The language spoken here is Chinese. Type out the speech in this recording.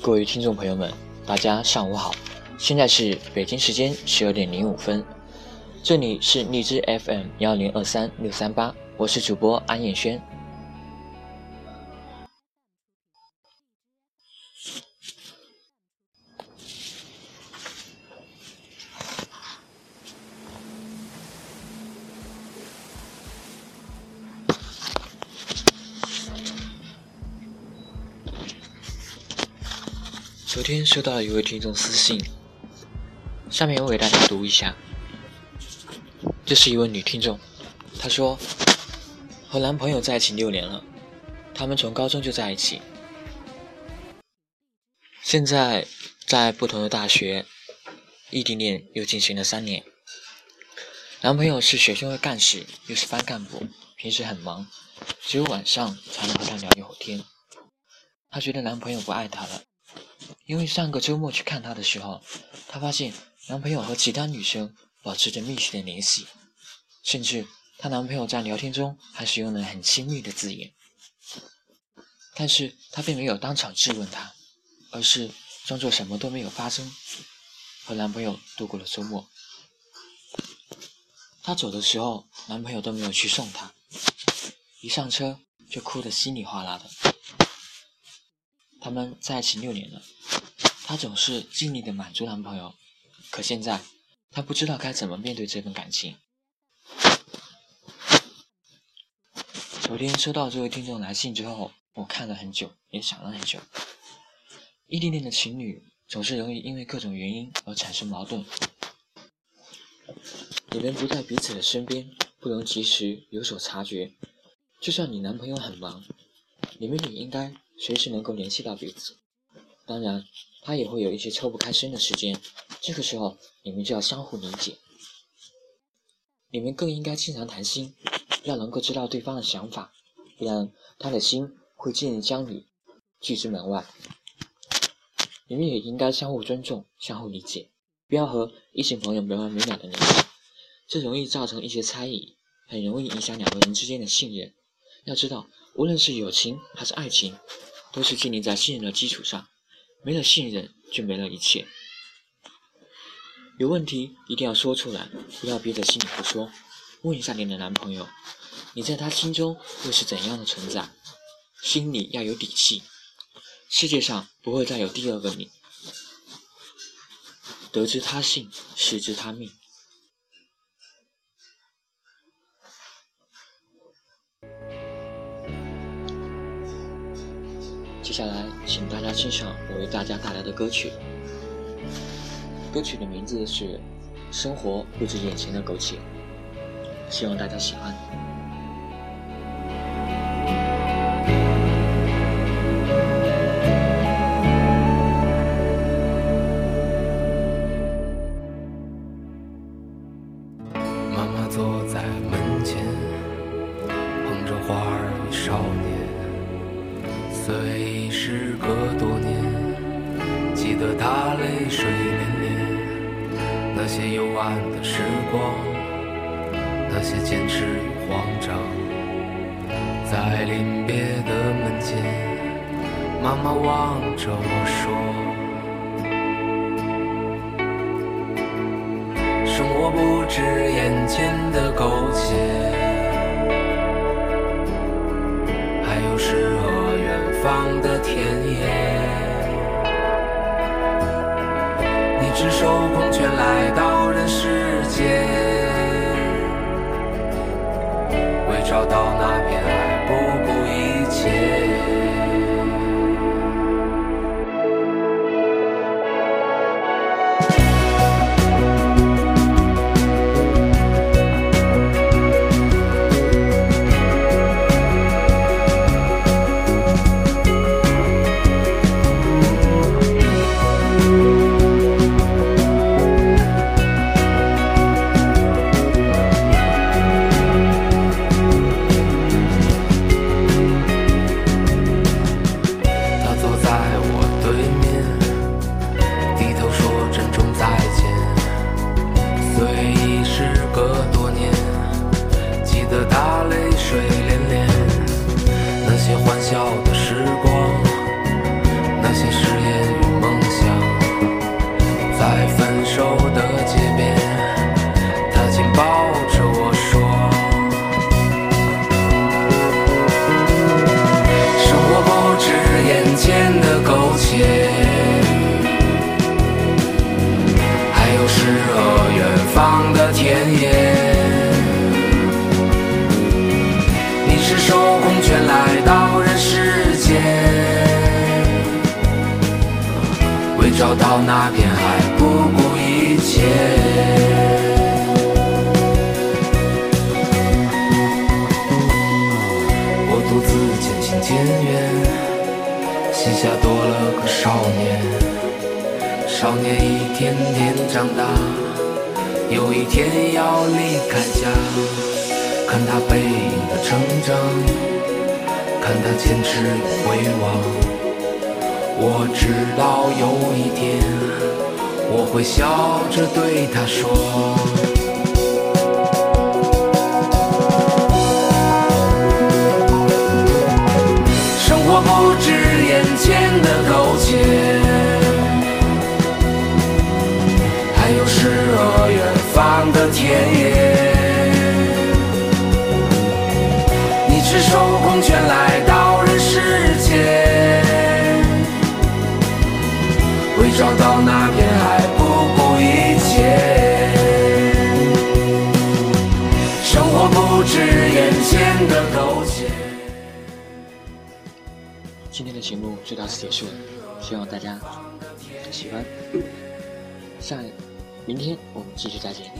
各位听众朋友们，大家上午好，现在是北京时间十二点零五分，这里是荔枝 FM 幺零二三六三八，我是主播安彦轩。昨天收到了一位听众私信，下面我给大家读一下。这是一位女听众，她说和男朋友在一起六年了，他们从高中就在一起，现在在不同的大学异地恋又进行了三年。男朋友是学生会干事，又是班干部，平时很忙，只有晚上才能和她聊一会儿天。她觉得男朋友不爱她了。因为上个周末去看她的时候，她发现男朋友和其他女生保持着密切的联系，甚至她男朋友在聊天中还使用了很亲密的字眼。但是她并没有当场质问他，而是装作什么都没有发生，和男朋友度过了周末。她走的时候，男朋友都没有去送她，一上车就哭得稀里哗啦的。他们在一起六年了，她总是尽力的满足男朋友，可现在她不知道该怎么面对这份感情。昨天收到这位听众来信之后，我看了很久，也想了很久。异地恋的情侣总是容易因为各种原因而产生矛盾，你们不在彼此的身边，不能及时有所察觉。就算你男朋友很忙，你们也应该。随时能够联系到彼此，当然，他也会有一些抽不开身的时间，这个时候你们就要相互理解。你们更应该经常谈心，要能够知道对方的想法，不然他的心会渐渐将你拒之门外。你们也应该相互尊重、相互理解，不要和异性朋友没完没了的联系，这容易造成一些猜疑，很容易影响两个人之间的信任。要知道，无论是友情还是爱情。都是建立在信任的基础上，没了信任就没了一切。有问题一定要说出来，不要憋在心里不说。问一下你的男朋友，你在他心中又是怎样的存在？心里要有底气，世界上不会再有第二个你。得知他幸，失之他命。接下来，请大家欣赏我为大家带来的歌曲。歌曲的名字是《生活不止眼前的苟且》，希望大家喜欢。虽时隔多年，记得他泪水涟涟，那些幽暗的时光，那些坚持与慌张，在临别的门前，妈妈望着我说：“生活不止眼前的苟且。”田野。”你赤手空拳来到人世间，为找到那片爱，不顾一切。笑的时光，那些誓言与梦想，在分手的街边，他紧抱着我说，生活不止眼前的苟且，还有诗和远方的田野。你是手工拳来到。找到那片海不顾一切。我独自渐行渐远，膝下多了个少年，少年一天天长大，有一天要离开家。看他背影的成长，看他坚持与回望。我知道有一天，我会笑着对他说：生活不止眼前的苟且，今天的节目就到此结束了，希望大家喜欢。下明天我们继续再见。